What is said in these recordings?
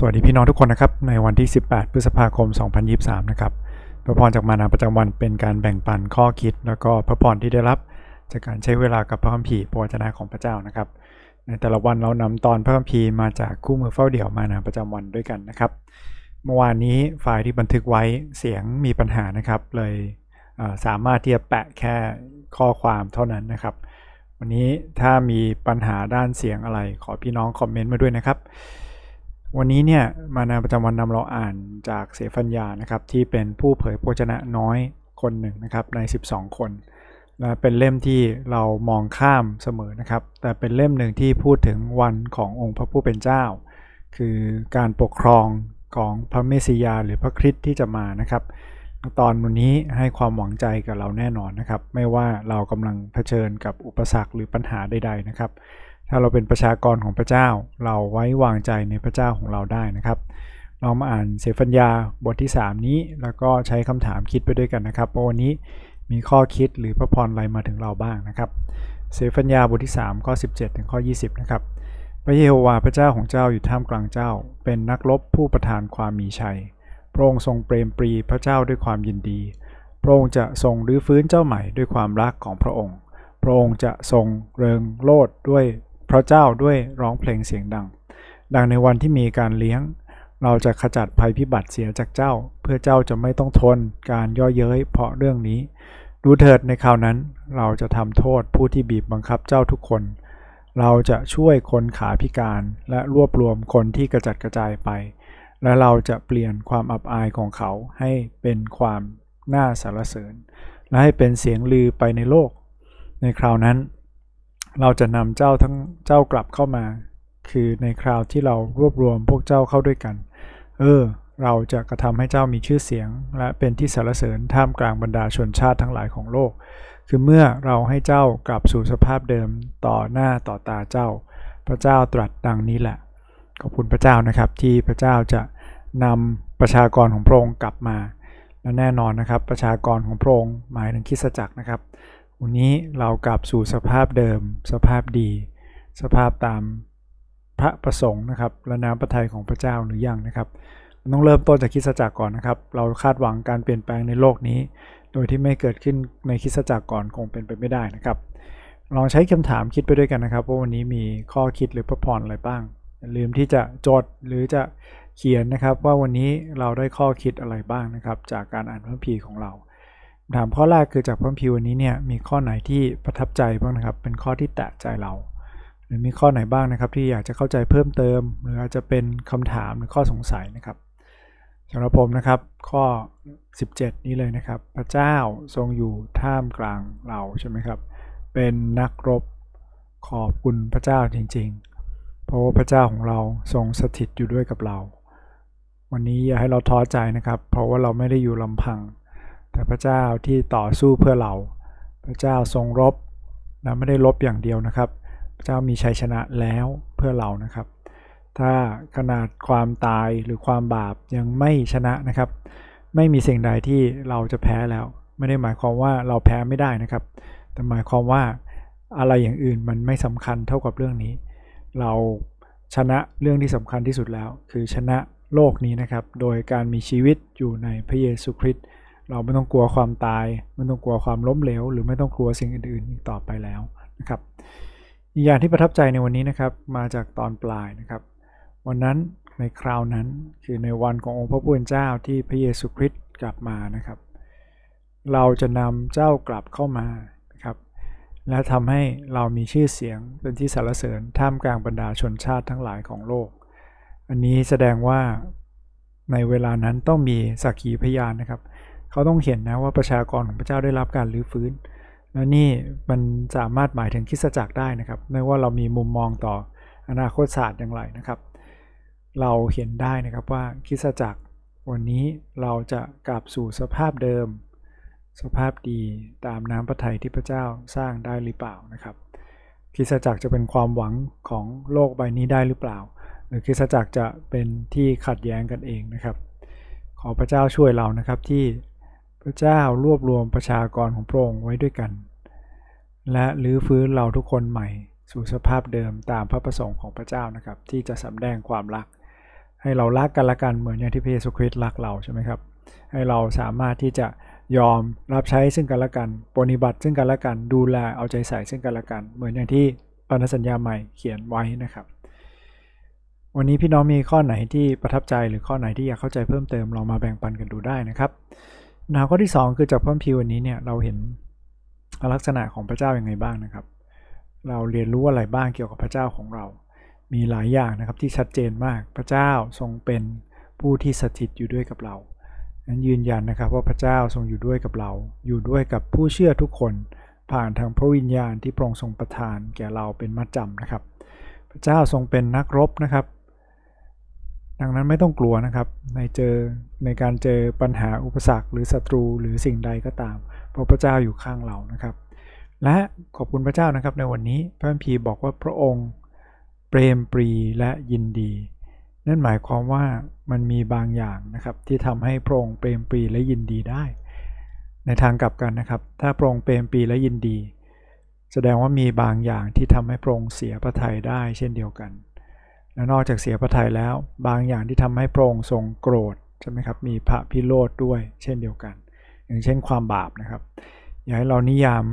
สวัสดีพี่น้องทุกคนนะครับ ในวันที่ 18 พฤษภาคม 2023 นะครับ พระพรจากมานาประจำวันเป็นการแบ่งปันข้อคิด แล้วก็พระพรที่ได้รับจากการใช้เวลากับพระคัมภีร์พระวจนะของพระเจ้านะครับ ในแต่ละวันเรานำตอนพระคัมภีร์มาจากคู่มือเฝ้าเดี่ยวมานาประจำวันด้วยกันนะครับ เมื่อวานนี้ไฟล์ที่บันทึกไว้เสียงมีปัญหานะครับ เลยสามารถที่จะแปะแค่ข้อความเท่านั้นนะครับ วันนี้ถ้ามีปัญหาด้านเสียงอะไรขอพี่น้องคอมเมนต์มาด้วยนะครับ วันนี้เนี่ยมานาประจำวันนำเราอ่านจากเสฟัญญานะครับที่เป็นผู้เผยพระชนะน้อยคนหนึ่งนะครับใน 12 คนและเป็นเล่มที่เรามองข้ามเสมอนะครับ แต่เป็นเล่มหนึ่งที่พูดถึงวันขององค์พระผู้เป็นเจ้า คือการปกครองของพระเมสสิยาหรือพระคริสต์ที่จะมานะครับ ตอนวันนี้ให้ความหวังใจกับเราแน่นอนนะครับ ไม่ว่าเรากำลังเผชิญกับอุปสรรคหรือปัญหาใดๆนะครับ ถ้าเราเป็นประชากรของพระเจ้า เราไว้วางใจในพระเจ้าของเราได้นะครับเรามาอ่านเสฟัญญาบทที่ 3 นี้ แล้วก็ใช้คำถามคิดไปด้วยกันนะครับว่าวันนี้มีข้อคิดหรือพระพรอะไรมาถึงเราบ้างนะครับเสฟัญญาบทที่3ข้อ17 ถึงข้อ 20 นะครับ พระเยโฮวาห์พระเจ้าของเจ้าอยู่ท่ามกลางเจ้า เป็นนักรบผู้ประทานความมีชัย พระองค์ทรงเปรมปรีพระเจ้าด้วยความยินดี พระองค์จะทรงรื้อฟื้นเจ้าใหม่ด้วยความรักของพระองค์ พระองค์จะทรงเริงโลดด้วย พระเจ้าด้วยร้องเพลงเสียงดัง ดังในวันที่มีการเลี้ยง เราจะขจัดภัยพิบัติเสียจากเจ้า เพื่อเจ้าจะไม่ต้องทนการย่อเย้ยเพราะเรื่องนี้ ดูเถิดในคราวนั้น เราจะทำโทษผู้ที่บีบบังคับเจ้าทุกคน เราจะช่วยคนขาพิการและรวบรวมคนที่กระจัดกระจายไป และเราจะเปลี่ยนความอับอายของเขาให้เป็นความน่าสรรเสริญ และให้เป็นเสียงลือไปในโลก ในคราวนั้น เราจะนำเจ้าทั้งเจ้ากลับเข้ามา คือในคราวที่เรารวบรวมพวกเจ้าเข้าด้วยกัน เออ เราจะกระทำให้เจ้ามีชื่อเสียง และเป็นที่สรรเสริญท่ามกลางบรรดาชนชาติทั้งหลายของโลก คือเมื่อเราให้เจ้ากลับสู่สภาพเดิมต่อหน้าต่อตาเจ้า พระเจ้าตรัสดังนี้แหละขอบคุณพระเจ้านะครับที่พระเจ้าจะนำประชากรของพระองค์กลับมาและแน่นอนนะครับ ประชากรของพระองค์หมายถึงคิสจักรนะครับ วันนี้เรากลับสู่สภาพเดิม สภาพดี สภาพตามพระประสงค์นะครับและน้ำพระทัยของพระเจ้าหรือยังนะครับต้องเริ่มต้นจากคิสจักรก่อนนะครับ เราคาดหวังการเปลี่ยนแปลงในโลกนี้ โดยที่ไม่เกิดขึ้นในคิสจักรก่อนคงเป็นไปไม่ได้นะครับ ลองใช้คำถามคิดไปด้วยกันนะครับว่าวันนี้มีข้อคิดหรือพระพรอะไรบ้างอย่าลืมที่จะจดหรือจะเขียนนะครับว่าวันนี้เราได้ข้อคิดอะไรบ้างนะครับ จากการอ่านพระคัมภีของเรา ถามข้อแรกคือจากพระพิวันนี้เนี่ยมีข้อไหนที่ประทับใจบ้างนะครับ เป็นข้อที่แตะใจเรา หรือมีข้อไหนบ้างนะครับ ที่อยากจะเข้าใจเพิ่มเติม หรืออาจจะเป็นคำถามหรือข้อสงสัยนะครับสำหรับผมนะครับข้อ 17 นี้เลยนะครับ พระเจ้าทรงอยู่ท่ามกลางเราใช่ไหมครับ เป็นนักรบขอบคุณพระเจ้าจริง ๆ เพราะว่าพระเจ้าของเราทรงสถิตอยู่ด้วยกับเรา วันนี้อย่าให้เราท้อใจนะครับ เพราะว่าเราไม่ได้อยู่ลำพัง แต่พระเจ้าที่ต่อสู้เพื่อเรา พระเจ้าทรงรบและไม่ได้รบอย่างเดียวนะครับ พระเจ้ามีชัยชนะแล้วเพื่อเรานะครับ ถ้าขนาดความตายหรือความบาปยังไม่ชนะนะครับ ไม่มีสิ่งใดที่เราจะแพ้แล้ว ไม่ได้หมายความว่าเราแพ้ไม่ได้นะครับ แต่หมายความว่าอะไรอย่างอื่นมันไม่สำคัญเท่ากับเรื่องนี้ เราชนะเรื่องที่สำคัญที่สุดแล้ว คือชนะโลกนี้นะครับ โดยการมีชีวิตอยู่ในพระเยซูคริสต์ เราไม่ต้องกลัวความตาย ไม่ต้องกลัวความล้มเหลว หรือไม่ต้องกลัวสิ่งอื่นๆอีกต่อไปแล้วนะครับอีกอย่างที่ประทับใจในวันนี้นะครับมาจากตอนปลายนะครับ วันนั้นในคราวนั้นคือในวันขององค์พระผู้เป็นเจ้าที่พระเยซูคริสต์กลับมานะครับ เราจะนำเจ้ากลับเข้ามานะครับ และทำให้เรามีชื่อเสียงเป็นที่สรรเสริญท่ามกลางบรรดาชนชาติทั้งหลายของโลก อันนี้แสดงว่าในเวลานั้นต้องมีสักขีพยานนะครับ เขาต้องเห็นนะว่าประชากรของพระเจ้าได้รับการรื้อฟื้น และนี่มันสามารถหมายถึงคิสจักรได้นะครับไม่ว่าเรามีมุมมองต่ออนาคตศาสตร์อย่างไรนะครับ เราเห็นได้นะครับว่าคิสจักรวันนี้เราจะกลับสู่สภาพเดิม สภาพดีตามน้ำพระทัยที่พระเจ้าสร้างได้หรือเปล่านะครับคิสจักรจะเป็นความหวังของโลกใบนี้ได้หรือเปล่า หรือคิสจักรจะเป็นที่ขัดแย้งกันเองนะครับ ขอพระเจ้าช่วยเรานะครับที่ พระเจ้ารวบรวมประชากรของพระองค์ไว้ด้วยกัน และลื้อฟื้นเราทุกคนใหม่สู่สภาพเดิมตามพระประสงค์ของพระเจ้านะครับ ที่จะสำแดงความรัก ให้เรารักกันละกันเหมือนอย่างที่พระเยซูคริสต์รักเราใช่ไหมครับให้เราสามารถที่จะยอมรับใช้ซึ่งกันและกันปฏิบัติซึ่งกันและกันดูแลเอาใจใส่ซึ่งกันและกัน เหมือนอย่างที่พันธสัญญาใหม่เขียนไว้นะครับ วันนี้พี่น้องมีข้อไหนที่ประทับใจหรือข้อไหนที่อยากเข้าใจเพิ่มเติมเรามาแบ่งปันกันดูได้นะครับ แนวข้อที่ 2 คือจากพระคัมภีร์วันนี้เนี่ยเราเห็นลักษณะของพระเจ้ายัางไงบ้างนะครับ เราเรียนรู้อะไรบ้างเกี่ยวกับพระเจ้าของเรา มีหลายอย่างนะครับที่ชัดเจนมากพระเจ้าทรงเป็นผู้ที่สถิตอยู่ด้วยกับเรานั้นยืนยันนะครับว่าพระเจ้าทรงอยู่ด้วยกับเรา อยู่ด้วยกับผู้เชื่อทุกคนผ่านทางพระวิญญาณที่พระองค์ทรงประทานแก่เราเป็นมัดจำนะครับ พระเจ้าทรงเป็นนักรบนะครับ ดังนั้นไม่ต้องกลัวนะครับ ในเจอในการเจอปัญหาอุปสรรค หรือศัตรูหรือสิ่งใดก็ตามเพราะพระเจ้าอยู่ข้างเรานะครับ และขอบคุณพระเจ้านะครับ ในวันนี้พระคัมภีร์บอกว่าพระองค์เปรมปรีและยินดี นั่นหมายความว่ามันมีบางอย่างนะครับ ที่ทำให้พระองค์เปรมปรีและยินดีได้ ในทางกลับกันนะครับ ถ้าพระองค์เปรมปรีและยินดี แสดงว่ามีบางอย่างที่ทำให้พระองค์เสียพระทัยได้เช่นเดียวกัน และนอกจากเสียพระทัยแล้ว บางอย่างที่ทำให้พระองค์ทรงโกรธใช่ไหมครับมีพระพิโรธด้วย เช่นเดียวกัน อย่างเช่นความบาปนะครับ อย่าให้เรานิยาม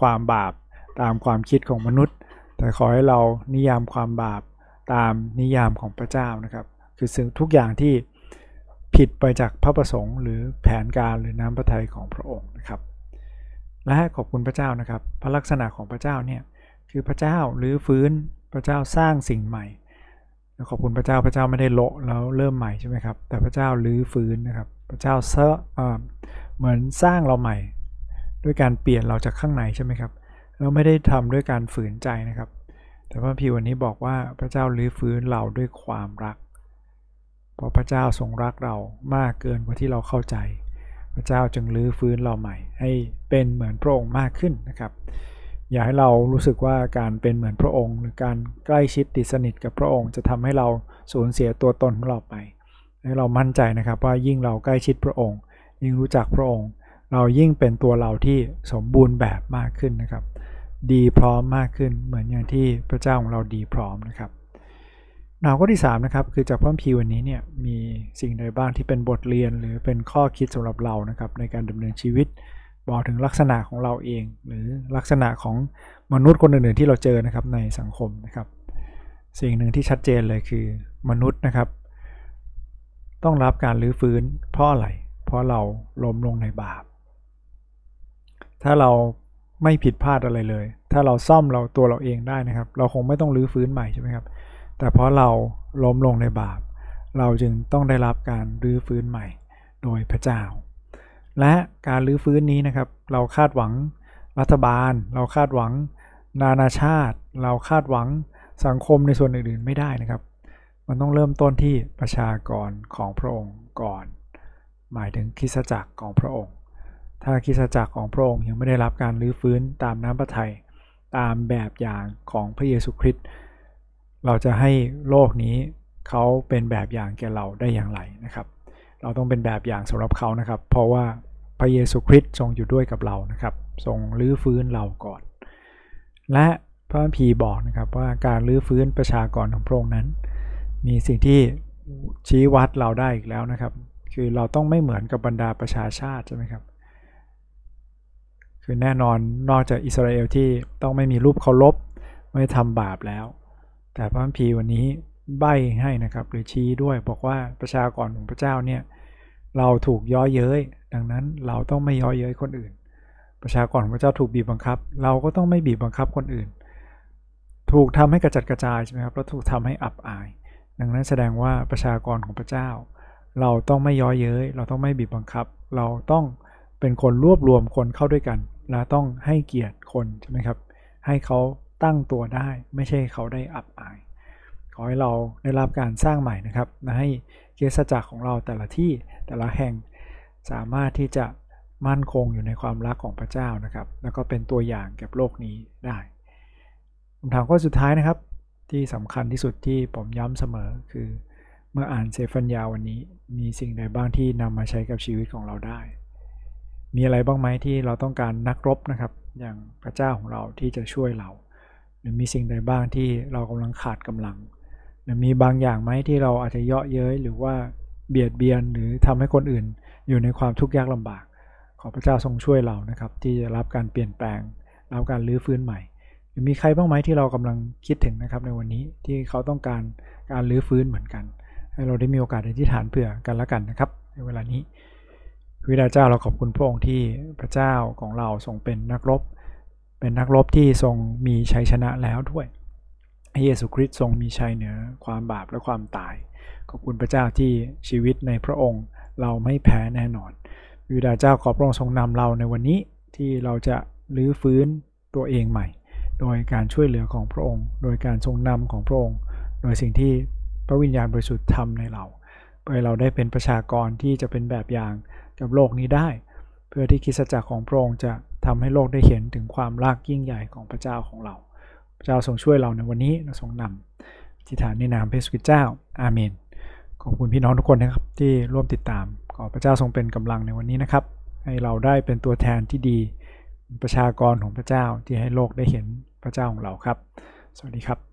ความบาปตามความคิดของมนุษย์ แต่ขอให้เรานิยามความบาปตามนิยามของพระเจ้านะครับ คือสิ่งทุกอย่างที่ผิดไปจากพระประสงค์ หรือแผนการหรือน้ำพระทัยของพระองค์นะครับและขอบคุณพระเจ้านะครับ พระลักษณะของพระเจ้าเนี่ยคือพระเจ้าหรือฟื้นพระเจ้าสร้างสิ่งใหม่ ขอบคุณพระเจ้าพระเจ้าไม่ได้โละแล้วเริ่มใหม่ใช่ไหมครับ แต่พระเจ้าลื้อฟื้นนะครับ พระเจ้าเซาะเหมือนสร้างเราใหม่ ด้วยการเปลี่ยนเราจากข้างในใช่ไหมครับ เราไม่ได้ทำด้วยการฝืนใจนะครับ แต่พระพีวันนี้บอกว่าพระเจ้าลื้อฟื้นเราด้วยความรัก เพราะพระเจ้าทรงรักเรามากเกินกว่าที่เราเข้าใจ พระเจ้าจึงลื้อฟื้นเราใหม่ ให้เป็นเหมือนพระองค์มากขึ้นนะครับ อย่าให้เรารู้สึกว่าการเป็นเหมือนพระองค์ หรือการใกล้ชิดติดสนิทกับพระองค์ จะทำให้เราสูญเสียตัวตนของเราไป ให้เรามั่นใจนะครับว่ายิ่งเราใกล้ชิดพระองค์ ยิ่งรู้จักพระองค์ เรายิ่งเป็นตัวเราที่สมบูรณ์แบบมากขึ้นนะครับ ดีพร้อมมากขึ้นเหมือนอย่างที่พระเจ้าของเราดีพร้อมนะครับหนาวข้อที่3นะครับคือจากพระพีวันนี้เนี่ยมีสิ่งใดบ้างที่เป็นบทเรียนหรือเป็นข้อคิดสำหรับเรานะครับในการดำเนินชีวิต บอกถึงลักษณะของเราเอง หรือลักษณะของมนุษย์คนอื่นๆที่เราเจอนะครับในสังคมนะครับ สิ่งหนึ่งที่ชัดเจนเลยคือมนุษย์นะครับ ต้องรับการรื้อฟื้นเพราะอะไร เพราะเราล้มลงในบาป ถ้าเราไม่ผิดพลาดอะไรเลย ถ้าเราซ่อมเราตัวเราเองได้นะครับ เราคงไม่ต้องรื้อฟื้นใหม่ใช่ไหมครับ แต่เพราะเราล้มลงในบาป เราจึงต้องได้รับการรื้อฟื้นใหม่ โดยพระเจ้า และการรื้อฟื้นนี้นะครับ เราคาดหวังรัฐบาล เราคาดหวังนานาชาติ เราคาดหวังสังคมในส่วนอื่นๆไม่ได้นะครับ มันต้องเริ่มต้นที่ประชากรของพระองค์ก่อน หมายถึงคริสตจักรของพระองค์ ถ้าคิสจักรของพระองค์ยังไม่ได้รับการรื้อฟื้นตามน้ำพระทัยตามแบบอย่างของพระเยซูคริสต์เราจะให้โลกนี้เขาเป็นแบบอย่างแก่เราได้อย่างไรนะครับ เราต้องเป็นแบบอย่างสำหรับเขานะครับ เพราะว่า พระเยซูคริสต์ทรงอยู่ด้วยกับเรานะครับ ทรงรื้อฟื้นเราก่อน และพระพีบอกนะครับว่าการรื้อฟื้นประชากรของพระองค์นั้น มีสิ่งที่ชี้วัดเราได้อีกแล้วนะครับ คือเราต้องไม่เหมือนกับบรรดาประชาชาติใช่ไหมครับ คือแน่นอนนอกจากอิสราเอลที่ต้องไม่มีรูปเคารพไม่ทำบาปแล้ว แต่พระคัมภีวันนี้ใบให้นะครับ หรือชี้ด้วยบอกว่าประชากรของพระเจ้าเนี่ยเเราถูกย่อเย้ย ดังนั้นเราต้องไม่ย่อเย้ยคนอื่น ประชากรของพระเจ้าถูกบีบบังคับ เราก็ต้องไม่บีบบังคับคนอื่น ถูกทำให้กระจัดกระจายใช่ไหมครับ แล้วถูกทำให้อับอาย ดังนั้นแสดงว่าประชากรของพระเจ้า เราต้องไม่ย่อเย้ย เราต้องไม่บีบบังคับ เราต้องเป็นคนรวบรวมคนเข้าด้วยกันเราต้องให้เกียรติคนใช่ไหมครับ ให้เขาตั้งตัวได้ ไม่ใช่เขาได้อับอาย ขอให้เราได้รับการสร้างใหม่นะครับให้เกสจักรของเราแต่ละที่แต่ละแห่งสามารถที่จะมั่นคงอยู่ในความรักของพระเจ้านะครับ แล้วก็เป็นตัวอย่างแก่โลกนี้ได้คำถามข้อสุดท้ายนะครับ ที่สำคัญที่สุดที่ผมย้ำเสมอคือ เมื่ออ่านเซฟันยาวันนี้มีสิ่งใดบ้างที่นำมาใช้กับชีวิตของเราได้ มีอะไรบ้างไหมที่เราต้องการนักรบนะครับ อย่างพระเจ้าของเราที่จะช่วยเรา หรือมีสิ่งใดบ้างที่เรากำลังขาดกำลัง มีบางอย่างไหมที่เราอาจจะเยาะเย้ยหรือว่าเบียดเบียนหรือทำให้คนอื่นอยู่ในความทุกข์ยากลำบาก ขอพระเจ้าทรงช่วยเรานะครับ ที่จะรับการเปลี่ยนแปลง รับการลื้อฟื้นใหม่หรือมีใครบ้างไหมที่เรากำลังคิดถึงนะครับในวันนี้ที่เขาต้องการการลื้อฟื้นเหมือนกัน ให้เราได้มีโอกาสอธิษฐานเผื่อกันละกันนะครับในเวลานี้วิดาเจ้าเราขอบคุณพระองค์ที่พระเจ้าของเราทรงเป็นนักรบ เป็นนักรบที่ทรงมีชัยชนะแล้วด้วย เยซูคริสต์ทรงมีชัยเหนือความบาปและความตาย ขอบคุณพระเจ้าที่ชีวิตในพระองค์เราไม่แพ้แน่นอนวิดาเจ้าขอพระองค์ทรงนำเราในวันนี้ที่เราจะลื้อฟื้นตัวเองใหม่ โดยการช่วยเหลือของพระองค์ โดยการทรงนำของพระองค์ โดยสิ่งที่พระวิญญาณบริสุทธิ์ทำในเรา เพื่อเราได้เป็นประชากรที่จะเป็นแบบอย่างกับโลกนี้ได้ เพื่อที่คิสจักรของพระองค์จะทำให้โลกได้เห็นถึงความรากยิ่งใหญ่ของพระเจ้าของเรา พระเจ้าทรงช่วยเราในวันนี้ทรงนำทิฏฐานในนามพระสุเจ้า อาเมน ขอบคุณพี่น้องทุกคนนะครับที่ร่วมติดตาม ขอพระเจ้าทรงเป็นกำลังในวันนี้นะครับ ให้เราได้เป็นตัวแทนที่ดีประชากรของพระเจ้าที่ให้โลกได้เห็นพระเจ้าของเราครับ สวัสดีครับ